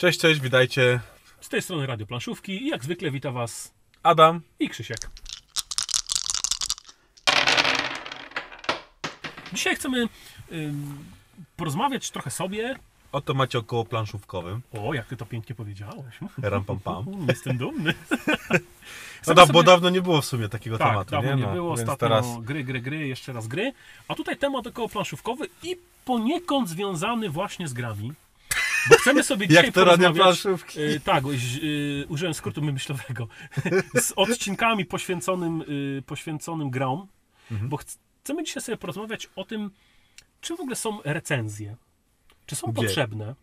Cześć, cześć, witajcie. Z tej strony Radio Planszówki i jak zwykle wita Was Adam. i Krzysiek. Dzisiaj chcemy ym, porozmawiać trochę sobie. Oto macie około planszówkowym. O, jak Ty to pięknie powiedziałeś. Ram pam pam. Jestem dumny. No da, bo dawno nie było w sumie takiego tak, tematu, dawno nie? nie No, było. Ostatnio teraz gry, gry, gry, jeszcze raz gry. A tutaj temat około planszówkowy i poniekąd związany właśnie z grami. Bo chcemy sobie dzisiaj jak to porozmawiać... planszówki. Y, tak, y, użyłem skrótu myślowego. Z odcinkami poświęconym, y, poświęconym grom, Mhm. bo chc- chcemy dzisiaj sobie porozmawiać o tym, czy w ogóle są recenzje, czy są Gdzie? potrzebne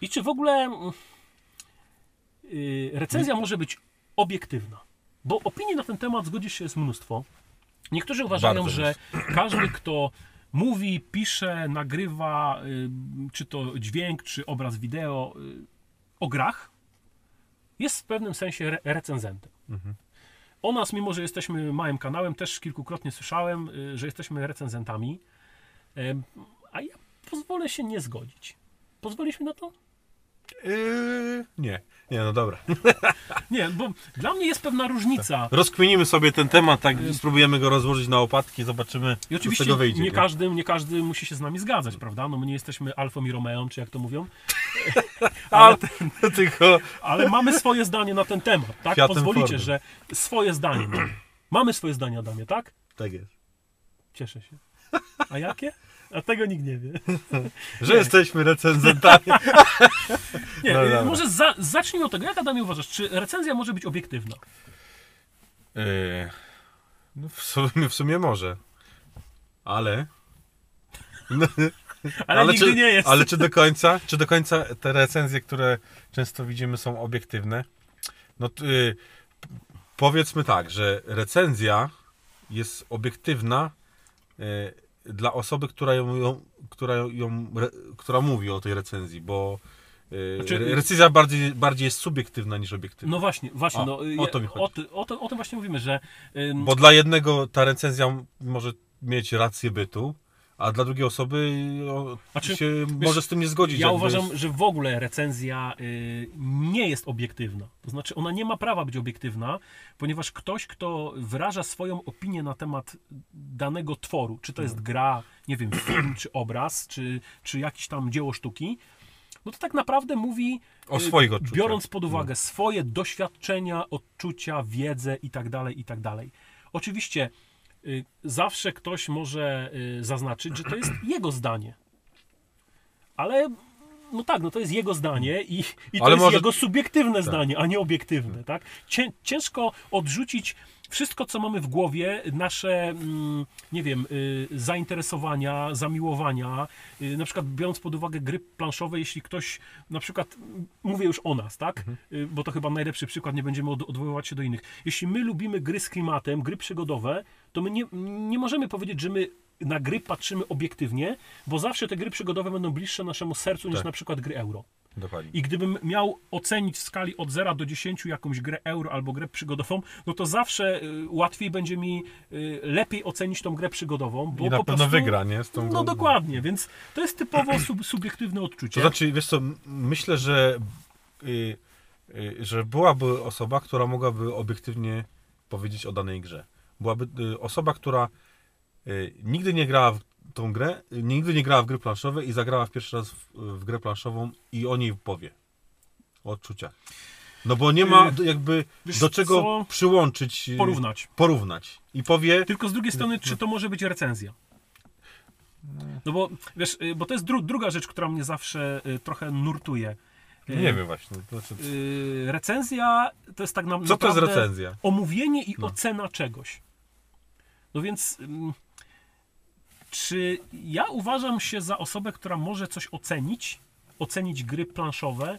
i czy w ogóle mm, recenzja może być obiektywna. Bo opinii na ten temat zgodzi się jest mnóstwo. Niektórzy uważają, Bardzo że każdy, kto mówi, pisze, nagrywa, y, czy to dźwięk, czy obraz wideo y, o grach, jest w pewnym sensie re- recenzentem. Mhm. O nas, mimo że jesteśmy małym kanałem, też kilkukrotnie słyszałem, y, że jesteśmy recenzentami, a ja pozwolę się nie zgodzić. Pozwolisz mi na to? Yy, nie, nie, no dobra. Nie, bo dla mnie jest pewna różnica. Rozkminimy sobie ten temat, tak spróbujemy go rozłożyć na opatki, zobaczymy, I co z oczywiście tego wyjdzie. nie, każdy, nie każdy musi się z nami zgadzać, prawda? No my nie jesteśmy Alfą i Romeą, czy jak to mówią, Ale tylko ale mamy swoje zdanie na ten temat, tak? Fiatem Pozwolicie, Fordem. że swoje zdanie mamy. Mamy swoje zdanie, Adamie, tak? tak jest. Cieszę się. A jakie? A tego nikt nie wie. Że jesteśmy recenzentami. Nie, No y, dobra. może za, zacznijmy od tego. Jak Adamie uważasz, czy recenzja może być obiektywna? Yy, no w sumie, w sumie może. Ale... No, Ale, nigdy czy, nie jest. Ale czy do końca? Czy do końca te recenzje, które często widzimy, są obiektywne? No y, p- powiedzmy tak, że recenzja jest obiektywna y, dla osoby, która ją, ją, która, ją re, która mówi o tej recenzji, bo y, Znaczy, re- recenzja bardziej, bardziej jest subiektywna niż obiektywna. No właśnie, właśnie. O, no, o to mi chodzi. O, o, to, o tym właśnie mówimy, że Bo dla jednego ta recenzja może mieć rację bytu, a dla drugiej osoby o, Znaczy, się może z tym nie zgodzić. Ja uważam, jest- że w ogóle recenzja y, nie jest obiektywna. To znaczy, ona nie ma prawa być obiektywna, ponieważ ktoś, kto wyraża swoją opinię na temat danego tworu, czy to jest Mhm. gra, nie wiem, film, czy obraz, czy, czy jakieś tam dzieło sztuki, no to tak naprawdę mówi O y, swoich odczuciach. No. biorąc pod uwagę swoje doświadczenia, odczucia, wiedzę i tak dalej, i tak dalej. Oczywiście zawsze ktoś może y, zaznaczyć, że to jest jego zdanie. Ale no tak, no to jest jego zdanie i, i to Ale jest może- jego subiektywne zdanie, a nie obiektywne, tak? Cię, ciężko odrzucić wszystko, co mamy w głowie, nasze, mm, nie wiem, y, zainteresowania, zamiłowania, y, na przykład biorąc pod uwagę gry planszowe, jeśli ktoś, na przykład, mówię już o nas, tak? Y, Bo to chyba najlepszy przykład, nie będziemy od, odwoływać się do innych. Jeśli my lubimy gry z klimatem, gry przygodowe, to my nie, nie możemy powiedzieć, że my na gry patrzymy obiektywnie, bo zawsze te gry przygodowe będą bliższe naszemu sercu niż Tak. na przykład gry euro. Dokładnie. I gdybym miał ocenić w skali od 0 do 10 jakąś grę euro albo grę przygodową, no to zawsze y, łatwiej będzie mi y, lepiej ocenić tą grę przygodową, bo I na po pewno prostu, wygra, nie? Z tą No grą. dokładnie, więc to jest typowo sub, subiektywne odczucie. To znaczy, wiesz co, myślę, że, y, y, że byłaby osoba, która mogłaby obiektywnie powiedzieć o danej grze. Byłaby y, osoba, która y, nigdy nie grała w tą grę, nigdy nie grała w gry planszowe i zagrała w pierwszy raz w, w grę planszową i o niej powie. O odczuciach. No bo nie ma Y, jakby wiesz do czego co? przyłączyć, Porównać. porównać. I powie, Tylko z drugiej strony, czy to może być recenzja? No bo, wiesz, bo to jest dru druga rzecz, która mnie zawsze trochę nurtuje. Y, nie wiem właśnie. To znaczy, recenzja to jest tak na, co to jest naprawdę recenzja? omówienie i No. ocena czegoś. No więc, ym, czy ja uważam się za osobę, która może coś ocenić, ocenić gry planszowe?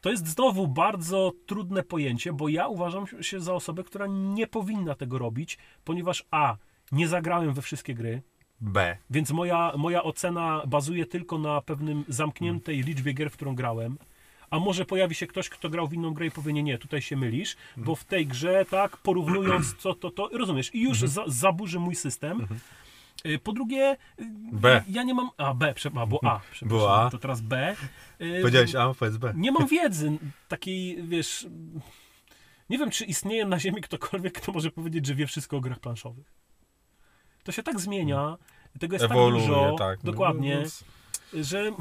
To jest znowu bardzo trudne pojęcie, bo ja uważam się za osobę, która nie powinna tego robić, ponieważ A. Nie zagrałem we wszystkie gry, B. więc moja, moja ocena bazuje tylko na pewnym zamkniętej liczbie gier, w którą grałem. A może pojawi się ktoś, kto grał w inną grę i powie, nie, nie, tutaj się mylisz, bo w tej grze, tak, porównując co to, to, rozumiesz, i już za, zaburzy mój system. Y, Po drugie, B. ja nie mam. A, B, prze- a, bo A. przepraszam. Było A. To teraz B. Y, Powiedziałeś A, powiedz B. Nie mam wiedzy takiej, wiesz. Nie wiem, czy istnieje na Ziemi ktokolwiek, kto może powiedzieć, że wie wszystko o grach planszowych. To się tak zmienia, tego jest Ewoluuje, tak dużo, tak. No, dokładnie, więc- że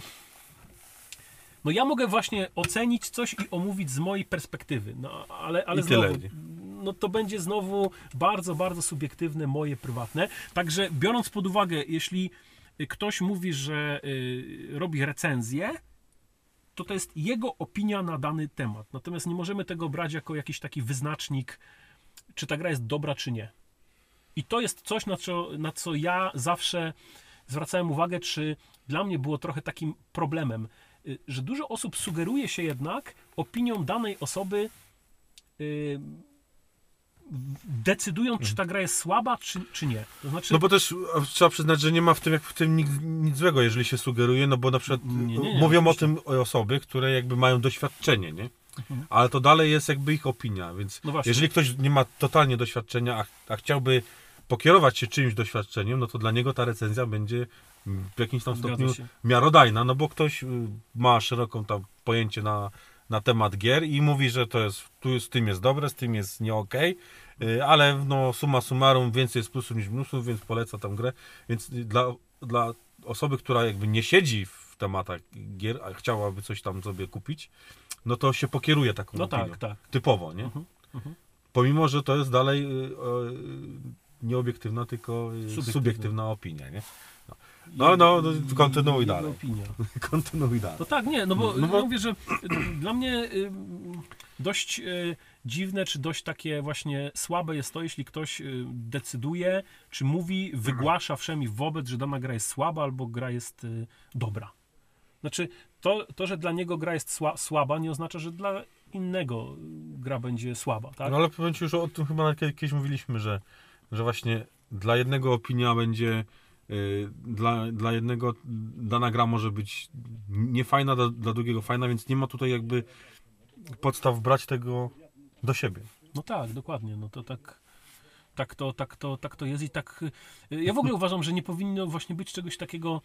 no ja mogę właśnie ocenić coś i omówić z mojej perspektywy, no ale, ale I tyle. znowu, no to będzie znowu bardzo, bardzo subiektywne, moje prywatne. Także biorąc pod uwagę, jeśli ktoś mówi, że y, robi recenzję, to to jest jego opinia na dany temat. Natomiast nie możemy tego brać jako jakiś taki wyznacznik, czy ta gra jest dobra, czy nie. I to jest coś, na co, na co ja zawsze zwracałem uwagę, czy dla mnie było trochę takim problemem, że dużo osób sugeruje się jednak opinią danej osoby, y, decydując, czy ta gra jest słaba, czy, czy nie. To znaczy, No bo też trzeba przyznać, że nie ma w tym, jak w tym nic, nic złego, jeżeli się sugeruje, no bo na przykład Nie, nie, nie, mówią oczywiście. o tym osoby, które jakby mają doświadczenie, nie? Ale to dalej jest jakby ich opinia, więc No jeżeli ktoś nie ma totalnie doświadczenia, a, a chciałby pokierować się czyimś doświadczeniem, no to dla niego ta recenzja będzie w jakimś tam stopniu miarodajna, no bo ktoś y, ma szeroką tam pojęcie na, na temat gier i mówi, że to jest, tu z tym jest dobre, z tym jest nie okej, y, ale no summa summarum więcej jest plusów niż minusów, więc poleca tam grę, więc y, dla, dla osoby, która jakby nie siedzi w tematach gier, a chciałaby coś tam sobie kupić, no to się pokieruje taką no opinią. tak, tak. Typowo, nie? Mhm, mhm. Pomimo, że to jest dalej y, y, nieobiektywna, tylko y, Subiektywna. subiektywna, opinia, nie? No, no, no, kontynuuj Jego dalej. Opinia. Kontynuuj dalej. No tak, nie, no bo, No bo- mówię, że y, dla mnie y, dość y, dziwne, czy dość takie właśnie słabe jest to, jeśli ktoś decyduje, czy mówi, wygłasza wszemi wobec, że dana gra jest słaba, albo gra jest dobra. Znaczy, to, to, że dla niego gra jest sła, słaba, nie oznacza, że dla innego gra będzie słaba, tak? No ale powiem Ci już o tym chyba kiedyś mówiliśmy, że, że właśnie dla jednego opinia będzie, dla, dla jednego dana gra może być niefajna, dla, dla drugiego fajna, więc nie ma tutaj jakby podstaw brać tego do siebie. No tak, dokładnie. No to tak, tak, to, tak, to, tak to jest i tak. y, Ja w ogóle uważam, że nie powinno właśnie być czegoś takiego.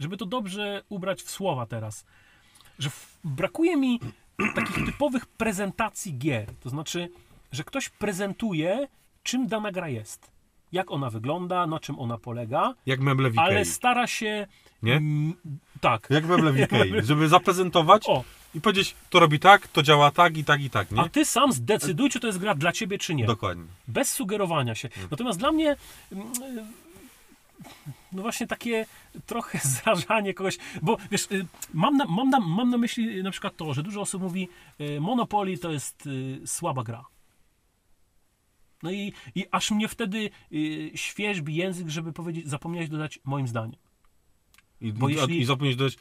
Żeby to dobrze ubrać w słowa teraz. Że brakuje mi takich typowych prezentacji gier. To znaczy, że ktoś prezentuje, czym dana gra jest. Jak ona wygląda, na czym ona polega, Jak meble w ale Ikei, stara się. nie? Mm, tak. Jak meble w Ikei, żeby zaprezentować O, i powiedzieć, to robi tak, to działa tak i tak i tak, nie? a ty sam zdecyduj, czy to jest gra dla ciebie, czy nie. Dokładnie. bez sugerowania się. Natomiast dla mnie mm, y, no właśnie takie trochę zrażanie kogoś, bo wiesz, y, mam na, mam, na, mam na myśli na przykład to, że dużo osób mówi y, Monopoly to jest słaba gra. No i, i aż mnie wtedy y, świeżbi język, żeby powiedzieć, zapomniałeś dodać moim zdaniem. I, Bo i, jeśli- i zapomnieć dodać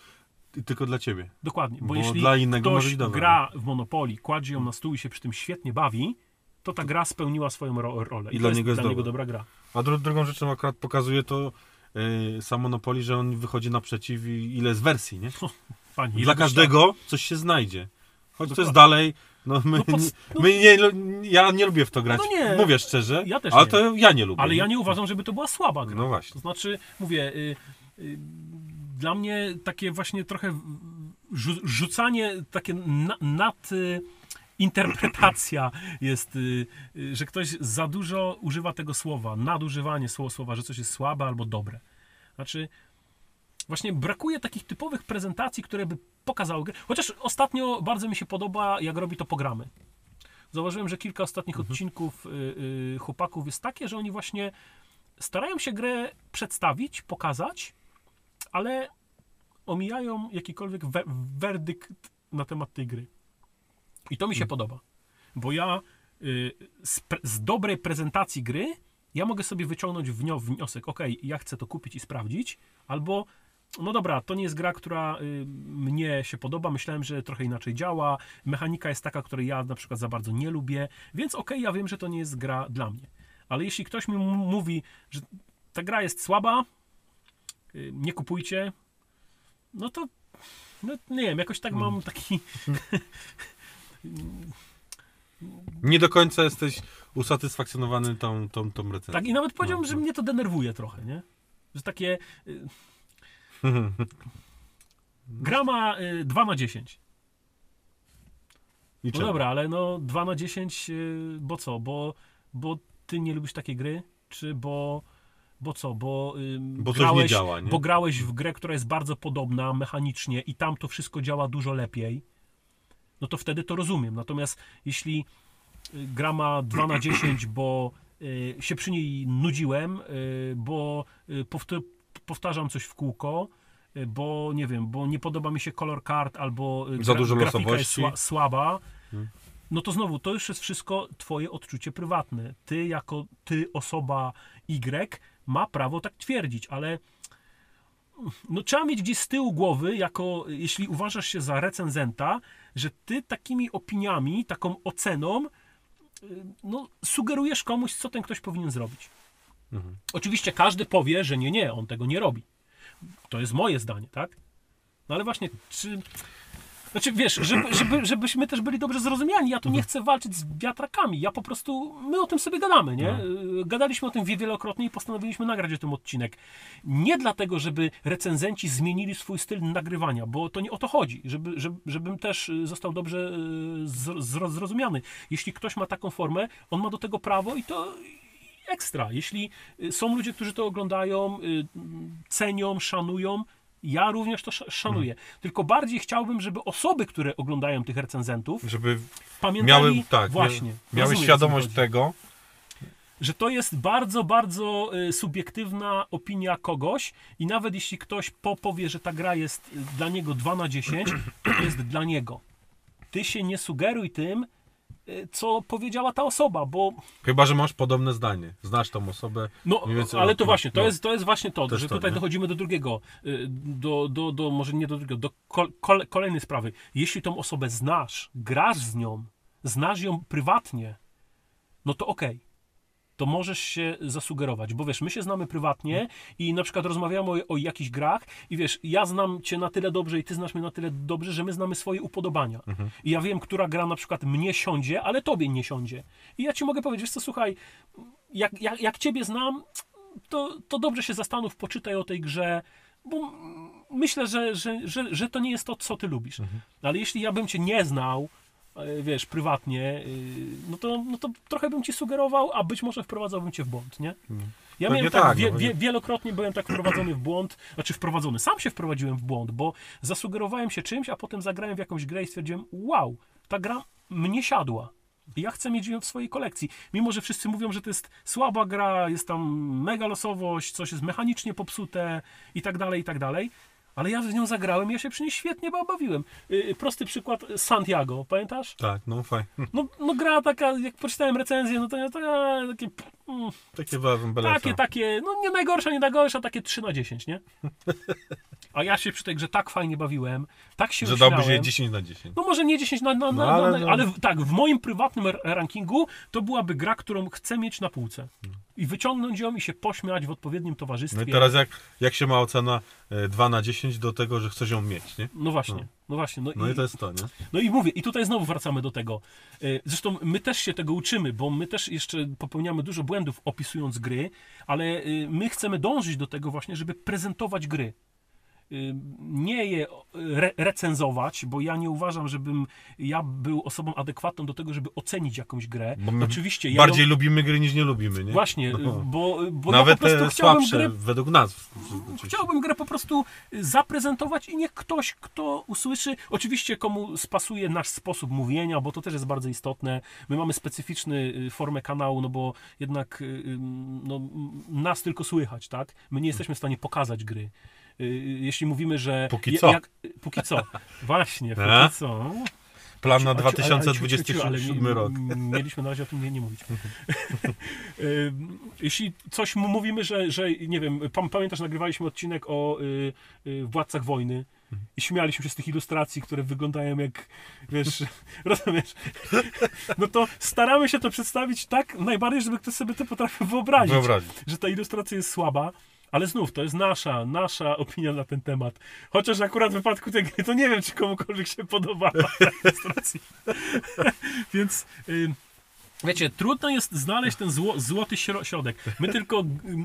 tylko dla ciebie. Dokładnie, bo, Bo jeśli dla innego ktoś gra w Monopoly, kładzie ją na stół i się przy tym świetnie bawi, to ta gra spełniła swoją ro rolę. I to dla niego jest dla niego dobra. gra. A dru drugą rzeczą akurat pokazuje to yy, sam Monopoly, że on wychodzi naprzeciw i ile jest wersji, nie? Fajnie. Dla Ile byś każdego coś się znajdzie. Choć to Dokładnie. jest dalej, no my, No pod- no- my nie, ja nie lubię w to grać, No nie. mówię szczerze, Ja też ale nie. to ja nie lubię. Ale ja nie uważam, żeby to była słaba gra. No właśnie. To znaczy, mówię, y, y, dla mnie takie właśnie trochę rzu- rzucanie, takie na, nad... Y, interpretacja jest, y, y, że ktoś za dużo używa tego słowa, nadużywanie słowa, słowa, że coś jest słabe albo dobre. Znaczy, właśnie brakuje takich typowych prezentacji, które by pokazały grę. Chociaż ostatnio bardzo mi się podoba, jak robi to programy. Zauważyłem, że kilka ostatnich odcinków y, y, chłopaków jest takie, że oni właśnie starają się grę przedstawić, pokazać, ale omijają jakikolwiek we, werdykt na temat tej gry. I to mi się podoba, bo ja y, z, z dobrej prezentacji gry ja mogę sobie wyciągnąć wnio, wniosek, ok, ja chcę to kupić i sprawdzić, albo no dobra, to nie jest gra, która y, mnie się podoba, myślałem, że trochę inaczej działa, mechanika jest taka, której ja na przykład za bardzo nie lubię, więc okej, ja wiem, że to nie jest gra dla mnie. Ale jeśli ktoś mi mówi, że ta gra jest słaba, y, nie kupujcie, no to no, nie wiem, jakoś tak mam taki Nie do końca jesteś usatysfakcjonowany tą, tą, tą recenzją. Tak, i nawet powiedziałbym, No, że no. mnie to denerwuje trochę, nie? Że takie... y, Gra ma y, 2 na 10. I No dobra, ale no 2 na 10, y, bo co? Bo, bo ty nie lubisz takiej gry? Czy bo... Bo co? Bo, ym, Bo coś nie grałeś, działa, nie? bo grałeś w grę, która jest bardzo podobna mechanicznie i tam to wszystko działa dużo lepiej, no to wtedy to rozumiem. Natomiast jeśli y, gra ma 2 na 10, bo y, się przy niej nudziłem, y, bo y, powtó- powtarzam coś w kółko, y, bo nie wiem, bo nie podoba mi się kolor kart albo y, Za dużo grafika jest sła, słaba, Hmm. no to znowu, to już jest wszystko twoje odczucie prywatne. Ty jako ty, osoba Y, ma prawo tak twierdzić, ale no, trzeba mieć gdzieś z tyłu głowy, jako jeśli uważasz się za recenzenta, że ty takimi opiniami, taką oceną, y, no, sugerujesz komuś, co ten ktoś powinien zrobić. Mhm. Oczywiście każdy powie, że nie, nie, on tego nie robi. To jest moje zdanie, tak? No ale właśnie, czy. Znaczy, wiesz, żeby, żeby, żebyśmy też byli dobrze zrozumiani, ja tu nie chcę walczyć z wiatrakami, ja po prostu, my o tym sobie gadamy, nie? Y, Gadaliśmy o tym wie- wielokrotnie i postanowiliśmy nagrać o tym odcinek. Nie dlatego, żeby recenzenci zmienili swój styl nagrywania, bo to nie o to chodzi, żeby, żeby, żebym też y, został dobrze y, zro- zro- zrozumiany. Jeśli ktoś ma taką formę, on ma do tego prawo i to ekstra. Jeśli y, są ludzie, którzy to oglądają, y, cenią, szanują, ja również to sz- szanuję. Tylko bardziej chciałbym, żeby osoby, które oglądają tych recenzentów, Żeby pamiętali miały, tak, właśnie. miały mi świadomość tego, że to jest bardzo, bardzo y, subiektywna opinia kogoś i nawet jeśli ktoś po powie, że ta gra jest dla niego 2 na 10, to jest dla niego. Ty się nie sugeruj tym, co powiedziała ta osoba, bo chyba, że masz podobne zdanie. Znasz tą osobę. No, ale to właśnie, to, no. jest, to jest właśnie to, Też że to, tutaj nie? dochodzimy do drugiego, y, do, do, do może nie do drugiego, do kol, kol, kolejnej sprawy. Jeśli tą osobę znasz, grasz z nią, znasz ją prywatnie, no to okej. To możesz się zasugerować, bo wiesz, my się znamy prywatnie i na przykład rozmawiamy o, o jakichś grach i wiesz, ja znam cię na tyle dobrze i ty znasz mnie na tyle dobrze, że my znamy swoje upodobania. I ja wiem, która gra na przykład mnie siądzie, ale tobie nie siądzie. I ja ci mogę powiedzieć, wiesz co, słuchaj, jak, jak, jak ciebie znam, to, to dobrze się zastanów, poczytaj o tej grze, bo myślę, że, że, że, że to nie jest to, co ty lubisz. Ale jeśli ja bym cię nie znał, wiesz, prywatnie, y, no to, no to trochę bym ci sugerował, a być może wprowadzałbym cię w błąd, nie? Ja Pewnie miałem tak, tak, wie, no wie, wielokrotnie byłem tak wprowadzony w błąd, znaczy wprowadzony, sam się wprowadziłem w błąd, bo zasugerowałem się czymś, a potem zagrałem w jakąś grę i stwierdziłem, wow, ta gra mnie siadła. Ja chcę mieć ją w swojej kolekcji. Mimo, że wszyscy mówią, że to jest słaba gra, jest tam mega losowość, coś jest mechanicznie popsute i tak dalej, i tak dalej. Ale ja z nią zagrałem ja się przy niej świetnie bawiłem. Yy, prosty przykład, Santiago, pamiętasz? Tak, no fajnie. No, no gra taka, jak poczytałem recenzję, no to ja to, a, takie, mm, Takie bele takie, takie, no nie najgorsza, nie najgorsza, takie 3 na 10, nie? A ja się przy tej grze tak fajnie bawiłem, tak się Że dałbyś jej 10 na 10. No może nie 10 na, na, na, No, ale na, no. ale tak, w moim prywatnym rankingu to byłaby gra, którą chcę mieć na półce. I wyciągnąć ją i się pośmiać w odpowiednim towarzystwie. No i teraz jak, jak się ma ocena e, 2 na 10 do tego, że chcesz ją mieć, nie? No właśnie, No. no, właśnie. No, No i, i to jest to, nie? no i mówię, i tutaj znowu wracamy do tego. Y, Zresztą my też się tego uczymy, bo my też jeszcze popełniamy dużo błędów opisując gry, ale y, my chcemy dążyć do tego właśnie, żeby prezentować gry. Y, Nie je re recenzować, bo ja nie uważam, żebym ja był osobą adekwatną do tego, żeby ocenić jakąś grę. Oczywiście ja Bardziej ją, lubimy gry niż nie lubimy, nie? Właśnie, No. bo, bo Nawet ja po prostu chciałbym słabsze grę według nas. oczywiście. Chciałbym grę po prostu zaprezentować i niech ktoś, kto usłyszy, oczywiście komu spasuje nasz sposób mówienia, bo to też jest bardzo istotne. My mamy specyficzny y, formę kanału, no bo jednak y, y, no, nas tylko słychać, tak? My nie jesteśmy w stanie pokazać gry. Y, Jeśli mówimy, że... Póki co. Jak, póki co. Właśnie, A? póki co. Plan na A, ciu- ale- ale ciu- ciu- ciu, 2027 ale nie- rok. Mieliśmy na razie o tym nie, nie mówić. Y, Jeśli coś mówimy, że, że nie wiem, pam- pamiętasz, nagrywaliśmy odcinek o y, y, Władcach Wojny i śmialiśmy się z tych ilustracji, które wyglądają jak, wiesz, rozumiesz? No to staramy się to przedstawić tak najbardziej, żeby ktoś sobie to potrafił wyobrazić Wyobrazić. że ta ilustracja jest słaba, Ale znów, to jest nasza, nasza opinia na ten temat. Chociaż akurat w wypadku tej gry, to nie wiem, czy komukolwiek się podoba ta ilustracja. Więc... Y, Wiecie, trudno jest znaleźć ten zło, złoty śro- środek. My tylko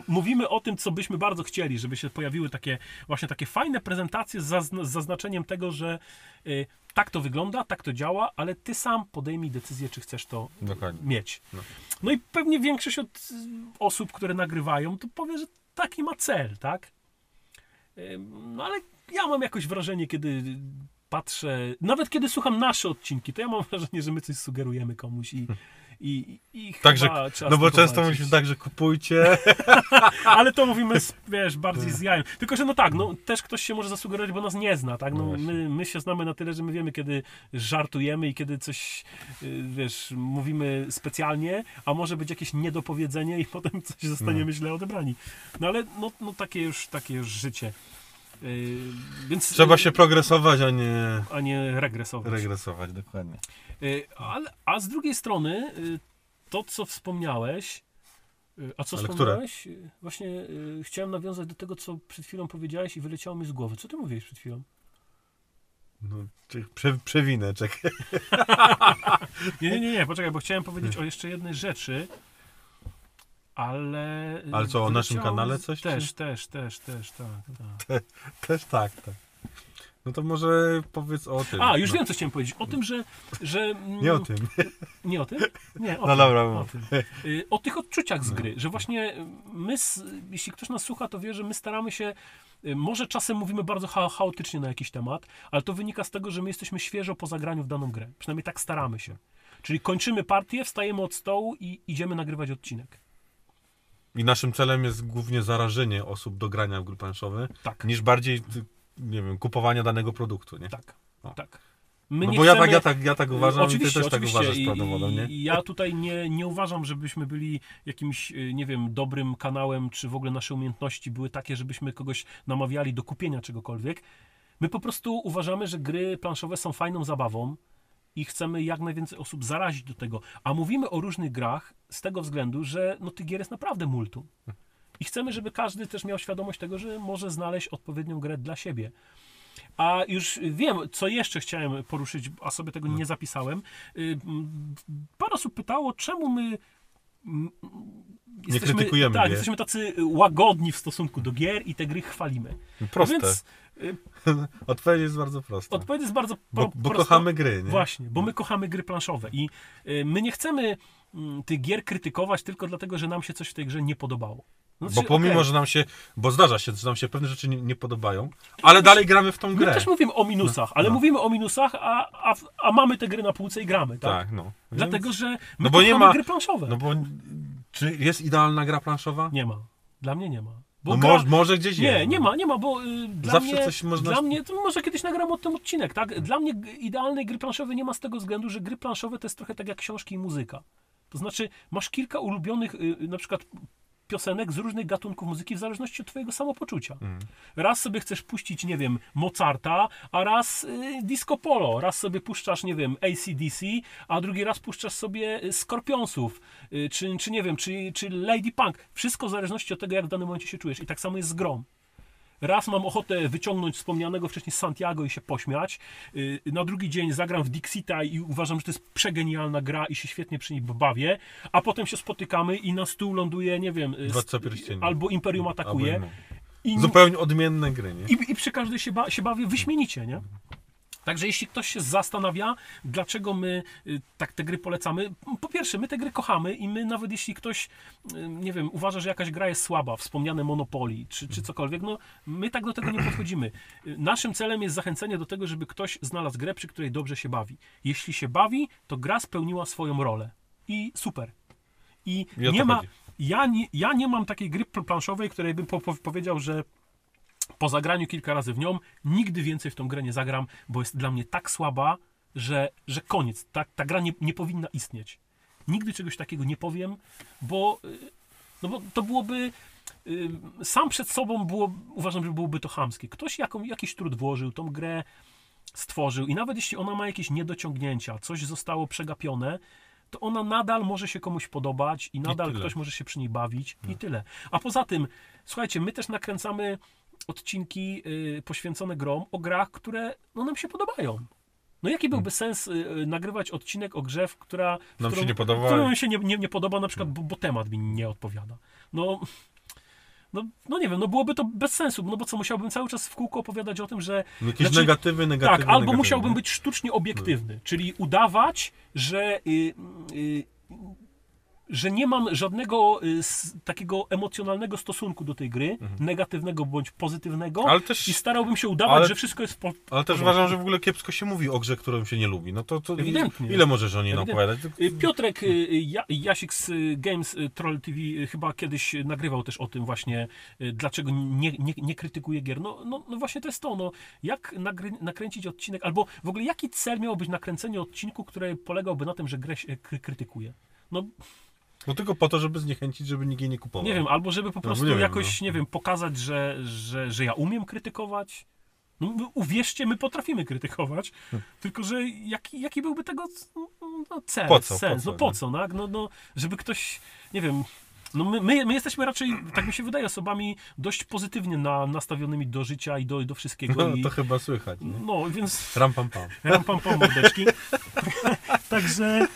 mówimy o tym, co byśmy bardzo chcieli, żeby się pojawiły takie właśnie takie fajne prezentacje z, zazn- z zaznaczeniem tego, że y, tak to wygląda, tak to działa, ale ty sam podejmij decyzję, czy chcesz to Dokładnie. mieć. No. No i pewnie większość od y, osób, które nagrywają, to powie, że taki ma cel, tak? No ale ja mam jakoś wrażenie, kiedy patrzę, nawet kiedy słucham nasze odcinki, to ja mam wrażenie, że my coś sugerujemy komuś i, i, i Także, no bo często mówimy tak, że kupujcie. Ale to mówimy, z, wiesz, bardziej z jajem. Tylko, że no tak, no też ktoś się może zasugerować, bo nas nie zna, tak? No No, my, my się znamy na tyle, że my wiemy, kiedy żartujemy i kiedy coś, y, wiesz, mówimy specjalnie, a może być jakieś niedopowiedzenie i potem coś zostaniemy źle odebrani. No ale no, no takie już, takie już życie. Y, więc... Trzeba się progresować, a nie A nie regresować. regresować, dokładnie. Y, Ale, a z drugiej strony, y, to co wspomniałeś, y, a co Ale wspomniałeś? Y, Właśnie y, chciałem nawiązać do tego, co przed chwilą powiedziałeś i wyleciało mi z głowy. Co ty mówiłeś przed chwilą? No, prze, przewinę, czekaj. Nie, nie, nie, poczekaj, bo chciałem powiedzieć o jeszcze jednej rzeczy, ale... y, Ale co, o naszym kanale coś, Też, czy? też, też, też, tak, tak. Też tak, tak. No to może powiedz o tym. A, już no, wiem, co chciałem powiedzieć. O tym, że... że mm, Nie o tym. Nie o tym? Nie, o No tym. dobra, o, tym. Y, o tych odczuciach z No. gry, że właśnie my, jeśli ktoś nas słucha, to wie, że my staramy się, y, może czasem mówimy bardzo cha chaotycznie na jakiś temat, ale to wynika z tego, że my jesteśmy świeżo po zagraniu w daną grę. Przynajmniej tak staramy się. Czyli kończymy partię, wstajemy od stołu i idziemy nagrywać odcinek. I naszym celem jest głównie zarażenie osób do grania w gry planszowe, Tak, niż bardziej, nie wiem, kupowania danego produktu, nie? tak, O. tak. My No bo ja chcemy- tak, ja tak, ja tak uważam oczywiście, i ty też tak uważasz I- prawdopodobnie, nie? I ja tutaj nie, nie uważam, żebyśmy byli jakimś, y, nie wiem, dobrym kanałem, czy w ogóle nasze umiejętności były takie, żebyśmy kogoś namawiali do kupienia czegokolwiek. My po prostu uważamy, że gry planszowe są fajną zabawą i chcemy jak najwięcej osób zarazić do tego. A mówimy o różnych grach z tego względu, że no, tych gier jest naprawdę multum. I chcemy, żeby każdy też miał świadomość tego, że może znaleźć odpowiednią grę dla siebie. A już wiem, co jeszcze chciałem poruszyć, a sobie tego nie zapisałem. Y, Parę osób pytało, czemu my. Mm, jesteśmy- krytykujemy Tak, jesteśmy tacy łagodni w stosunku do gier i te gry chwalimy. Proste. Więc Odpowiedź jest bardzo prosta. odpowiedź jest bardzo Bo, pro, bo prosta. kochamy gry, nie? Właśnie, bo my kochamy gry planszowe i y, my nie chcemy mm, tych gier krytykować tylko dlatego, że nam się coś w tej grze nie podobało. Znaczy, Bo pomimo, okej, że nam się, bo zdarza się, że nam się pewne rzeczy nie, nie podobają, ale dalej gramy w tą My grę. też mówimy o minusach, ale no. mówimy o minusach, a, a, a mamy te gry na półce i gramy, tak? Tak, no. Dlatego, Więc- że my No bo nie ma- gry planszowe. No bo czy jest idealna gra planszowa? Nie ma. Dla mnie nie ma. Bo No gra... może, może gdzieś jest. Nie, nie no. ma, nie ma, bo y, dla Zawsze mnie, coś można- dla mnie, to może kiedyś nagram o tym odcinek, tak? Dla mnie idealnej gry planszowej nie ma z tego względu, że gry planszowe to jest trochę tak jak książki i muzyka. To znaczy, masz kilka ulubionych, y, na przykład piosenek z różnych gatunków muzyki w zależności od twojego samopoczucia. Mm. Raz sobie chcesz puścić, nie wiem, Mozarta, a raz y, disco polo. Raz sobie puszczasz, nie wiem, ACDC, a drugi raz puszczasz sobie y, Skorpionsów, y, czy, czy nie wiem, czy, czy Lady Punk. Wszystko w zależności od tego, jak w danym momencie się czujesz. I tak samo jest z grą. Raz mam ochotę wyciągnąć wspomnianego wcześniej Santiago i się pośmiać. Y, Na drugi dzień zagram w Dixita i uważam, że to jest przegenialna gra i się świetnie przy niej bawię. A potem się spotykamy i na stół ląduje, nie wiem, y, albo Imperium atakuje. Zupełnie odmienne gry, nie? i, I przy każdej się, ba, się bawię wyśmienicie, nie? Także jeśli ktoś się zastanawia, dlaczego my y, tak te gry polecamy, po pierwsze, my te gry kochamy i my nawet jeśli ktoś, y, nie wiem, uważa, że jakaś gra jest słaba, wspomniane Monopoly czy, czy cokolwiek, no my tak do tego nie podchodzimy. Y, Naszym celem jest zachęcenie do tego, żeby ktoś znalazł grę, przy której dobrze się bawi. Jeśli się bawi, to gra spełniła swoją rolę. I super. I nie ma, chodzi. ja nie, ja nie mam takiej gry pl- planszowej, której bym po, po, powiedział, że po zagraniu kilka razy w nią, nigdy więcej w tą grę nie zagram, bo jest dla mnie tak słaba, że, że koniec. Ta, ta gra nie, nie powinna istnieć. Nigdy czegoś takiego nie powiem, bo, y, no bo to byłoby. y, Sam przed sobą było, uważam, że byłoby to chamskie. Ktoś jaką, jakiś trud włożył, tą grę stworzył i nawet jeśli ona ma jakieś niedociągnięcia, coś zostało przegapione, to ona nadal może się komuś podobać i nadal tyle. ktoś może się przy niej bawić i tyle. A poza tym, słuchajcie, my też nakręcamy odcinki y, poświęcone grom o grach, które no, nam się podobają. No jaki byłby sens y, y, nagrywać odcinek o grze, w która, w. Nam się którą, nie podoba. która nam się nie, nie, nie podoba, na przykład, bo, bo temat mi nie odpowiada. No, no, no nie wiem, no byłoby to bez sensu, no bo co, musiałbym cały czas w kółko opowiadać o tym, że Jakieś Znaczy- negatywy, negatywy, tak, albo negatywy, musiałbym nie? być sztucznie obiektywny, czyli udawać, że, y, y, że nie mam żadnego y, s, takiego emocjonalnego stosunku do tej gry, negatywnego bądź pozytywnego, Mhm. Ale też- i starałbym się udawać, ale- że wszystko jest po, Ale też uważam, że w ogóle kiepsko się mówi o grze, którą się nie lubi. No to, to Ewidentnie. ile możesz o niej opowiadać? Y, Piotrek y, Ja- Jasik z Games Troll TV chyba kiedyś nagrywał też o tym właśnie, dlaczego nie, nie, nie krytykuje gier. No, no, no właśnie to jest to, no, jak nagry, nakręcić odcinek, albo w ogóle jaki cel miało być nakręcenie odcinku, który polegałby na tym, że grę się kry- krytykuje. No No tylko po to, żeby zniechęcić, żeby nikt jej nie kupował. nie wiem, albo żeby po prostu nie wiem, jakoś, no. nie wiem, pokazać, że, że, że ja umiem krytykować. No, my- uwierzcie, my potrafimy krytykować, tylko że jaki, jaki byłby tego no, cel, Po co, po sens? co, no po nie? co, no, no, no, żeby ktoś, nie wiem, no my, my, my jesteśmy raczej, tak mi się wydaje, osobami dość pozytywnie na, nastawionymi do życia i do, do wszystkiego. No, i, to chyba słychać. Nie? no, więc Ram pam pam. ram pam pam mordeczki. Także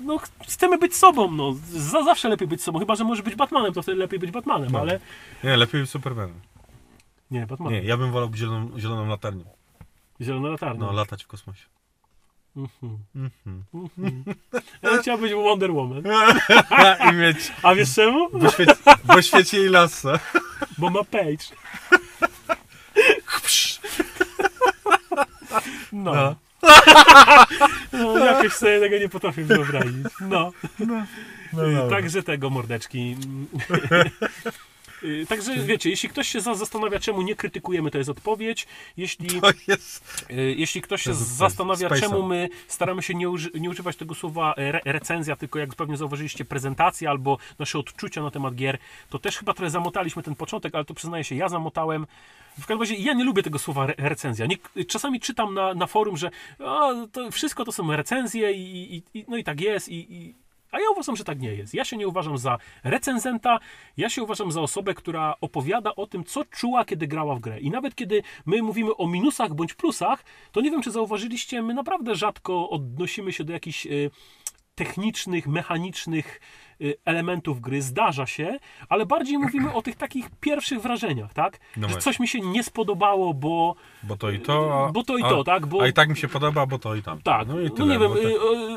no, ch- chcemy być sobą, no. Za, zawsze lepiej być sobą, chyba, że może być Batmanem, to wtedy lepiej być Batmanem, No. ale... Nie, lepiej Superman. Nie, Batmanem. Nie, ja bym wolał zieloną, zieloną latarnią. Zielona latarnia. No, latać w kosmosie. Mhm. Mhm. Mhm. Ja chciałbym być Wonder Woman. I mieć, A wiesz czemu? bo, świeci, bo świeci jej lasa. Bo ma page. No. No. No, jakoś sobie tego nie potrafię wyobrazić. No. No, Y, dobra. Także tego mordeczki. Y, Także wiecie, jeśli ktoś się za- zastanawia, czemu nie krytykujemy, to jest odpowiedź. Jeśli, jest... y, jeśli ktoś się zastanawia, Space'a. czemu my staramy się nie, uży, nie używać tego słowa re, recenzja, tylko jak pewnie zauważyliście, prezentacja albo nasze odczucia na temat gier, to też chyba trochę zamotaliśmy ten początek, ale to przyznaję się, ja zamotałem. W każdym razie ja nie lubię tego słowa re, recenzja. Nie, czasami czytam na, na forum, że to wszystko to są recenzje i, i, i, no i tak jest i a ja uważam, że tak nie jest. Ja się nie uważam za recenzenta, ja się uważam za osobę, która opowiada o tym, co czuła, kiedy grała w grę. I nawet kiedy my mówimy o minusach bądź plusach, to nie wiem, czy zauważyliście, my naprawdę rzadko odnosimy się do jakichś y, technicznych, mechanicznych y, elementów gry. Zdarza się, ale bardziej mówimy o tych takich pierwszych wrażeniach, tak? No że coś mi się nie spodobało, bo Bo to i to, a, Bo to i a, to, tak? Bo- A i tak mi się podoba, bo to i tam. tak, No no, i tyle. nie wiem, tak- y,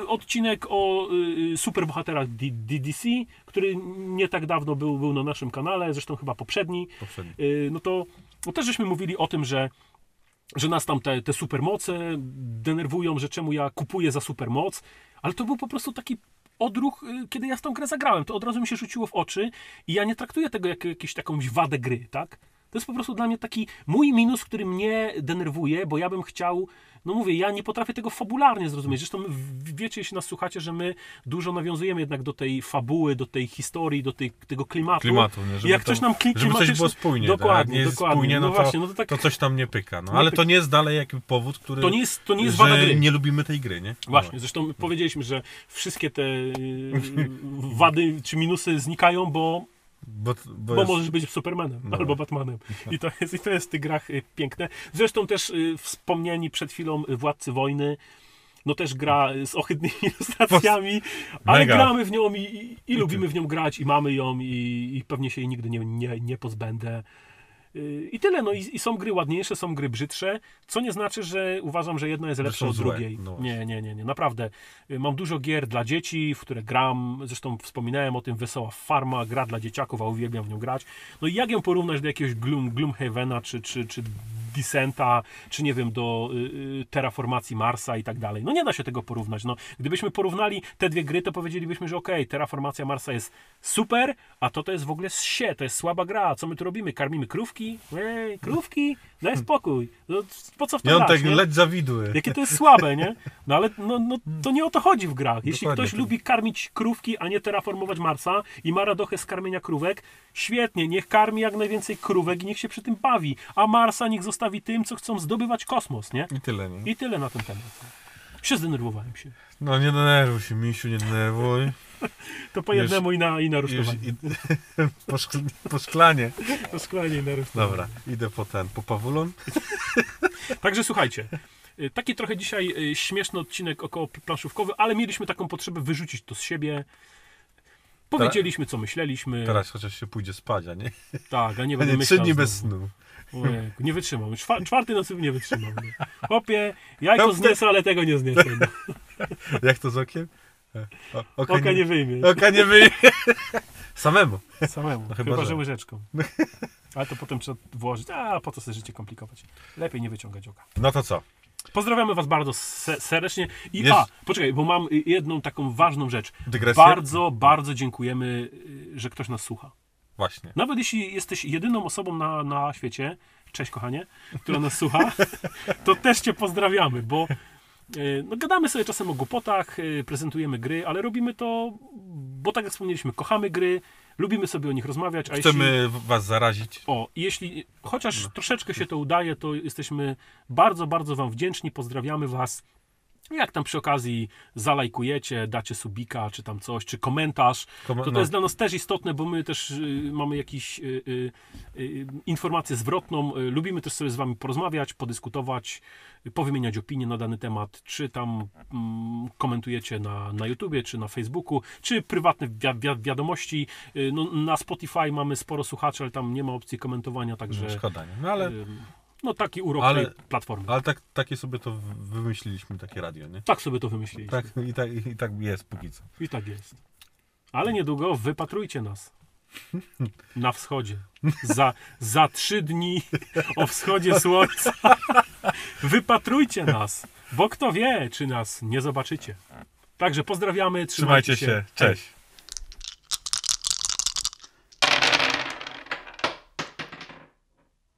y, odcinek o y, superbohaterach DDC, który nie tak dawno był, był na naszym kanale, zresztą chyba poprzedni, poprzedni. y, no to no też żeśmy mówili o tym, że że nas tam te, te supermoce denerwują, że czemu ja kupuję za supermoc, ale to był po prostu taki odruch, y, kiedy ja w tą grę zagrałem. To od razu mi się rzuciło w oczy i ja nie traktuję tego jako jakąś jakąś wadę gry, tak? To jest po prostu dla mnie taki mój minus, który mnie denerwuje, bo ja bym chciał, no mówię, ja nie potrafię tego fabularnie zrozumieć. Zresztą wiecie, jeśli nas słuchacie, że my dużo nawiązujemy jednak do tej fabuły, do tej historii, do tej, tego klimatu. Klimatu, nie? Jak to- coś nam kli- Żeby coś było spójnie. Dokładnie, tak? Jak nie jest dokładnie. spójnie, no, No to, właśnie, no to tak- to coś tam nie pyka. No, Nie ale pyka. to nie jest dalej jakiś powód, który... To nie jest, to nie jest że wada gry. nie lubimy tej gry, nie? Właśnie, zresztą powiedzieliśmy, że wszystkie te y, wady czy minusy znikają, bo, Bo, bo, bo jest... możesz być Supermanem No. albo Batmanem. I to, jest, I to jest w tych grach y, piękne. Zresztą też y, wspomnieni przed chwilą y, Władcy Wojny, no też gra y, z ohydnymi ilustracjami, ale Mega. gramy w nią i, i, i lubimy w nią grać i mamy ją i, i pewnie się jej nigdy nie, nie, nie pozbędę. I tyle, no i, i są gry ładniejsze, są gry brzydsze, co nie znaczy, że uważam, że jedna jest lepsza od drugiej. No nie, nie, nie, nie, naprawdę. Y, Mam dużo gier dla dzieci, w które gram, zresztą wspominałem o tym, Wesoła Farma, gra dla dzieciaków, a uwielbiam w nią grać. No i jak ją porównać do jakiegoś Gloom, Gloomhavena, czy, czy, czy Descenta, czy nie wiem, do y, y, terraformacji Marsa i tak dalej. No nie da się tego porównać. No, gdybyśmy porównali te dwie gry, to powiedzielibyśmy, że okej, terraformacja Marsa jest super, a to to jest w ogóle sie, to jest słaba gra. Co my tu robimy? Karmimy krówki? Ej, krówki? Daj spokój. No, po co w to grać, nie? leć zawidły. Jakie to jest słabe, nie? No ale no, no, to nie o to chodzi w grach. Jeśli Dokładnie ktoś tak. lubi karmić krówki, a nie terraformować Marsa i ma radochę z karmienia krówek, świetnie, niech karmi jak najwięcej krówek i niech się przy tym bawi. A Marsa niech zostawi tym, co chcą zdobywać kosmos, nie? I tyle, nie? I tyle na ten temat. Się zdenerwowałem się. No nie denerwuj się, misiu, nie denerwuj. To po Już- jednemu i na, i na rusztowanie. i, po, szkl, po szklanie. To sklanie i na rusztowanie. Dobra, idę po ten, po pawulon. Także słuchajcie, y, taki trochę dzisiaj y, śmieszny odcinek około planszówkowy, ale mieliśmy taką potrzebę wyrzucić to z siebie. Powiedzieliśmy, co myśleliśmy. Teraz chociaż się pójdzie spać, a nie, Tak, a nie będę nie trzy myślał dni bez snu. Ojejku, nie wytrzymam. Czwa, czwarty nocy nie wytrzymam. Nie. Chłopie, jajko No, zniosę, ale tego nie zniosę. No. Jak to z okiem? E, O, oka, Oka nie, nie wyjmie. oka nie wyjmie. Samemu. Samemu. No chyba, chyba, że- łyżeczką. Ale to potem trzeba włożyć. A po co sobie życie komplikować? Lepiej nie wyciągać oka. No to co? Pozdrawiamy Was bardzo se- serdecznie. I Jest- a, poczekaj, bo mam jedną taką ważną rzecz. Dygresja? Bardzo, bardzo dziękujemy, y, że ktoś nas słucha. Właśnie. Nawet jeśli jesteś jedyną osobą na, na świecie, cześć kochanie, która nas słucha, to też Cię pozdrawiamy, bo y, no, gadamy sobie czasem o głupotach, y, prezentujemy gry, ale robimy to, bo tak jak wspomnieliśmy, kochamy gry, lubimy sobie o nich rozmawiać, a jeśli... Chcemy was zarazić. O, jeśli chociaż troszeczkę się to udaje, to jesteśmy bardzo, bardzo Wam wdzięczni, pozdrawiamy Was. Jak tam przy okazji zalajkujecie, dacie subika, czy tam coś, czy komentarz, Kom- to to no. jest dla nas też istotne, bo my też y, mamy jakąś y, y, informację zwrotną. Lubimy też sobie z Wami porozmawiać, podyskutować, powymieniać opinie na dany temat, czy tam mm, komentujecie na, na YouTubie, czy na Facebooku, czy prywatne wi- wi- wiadomości. No, na Spotify mamy sporo słuchaczy, ale tam nie ma opcji komentowania, także No, Szkoda, nie? No ale, no taki urok Ale- tej platformy. ale tak, takie sobie to wymyśliliśmy, takie radio, nie? Tak sobie to wymyśliliśmy. Tak, i tak, i tak jest póki co. I tak jest. Ale niedługo wypatrujcie nas. Na wschodzie. Za, za trzy dni o wschodzie słońca. Wypatrujcie nas, bo kto wie, czy nas nie zobaczycie. Także pozdrawiamy, trzymajcie, Trzymajcie się. Cześć.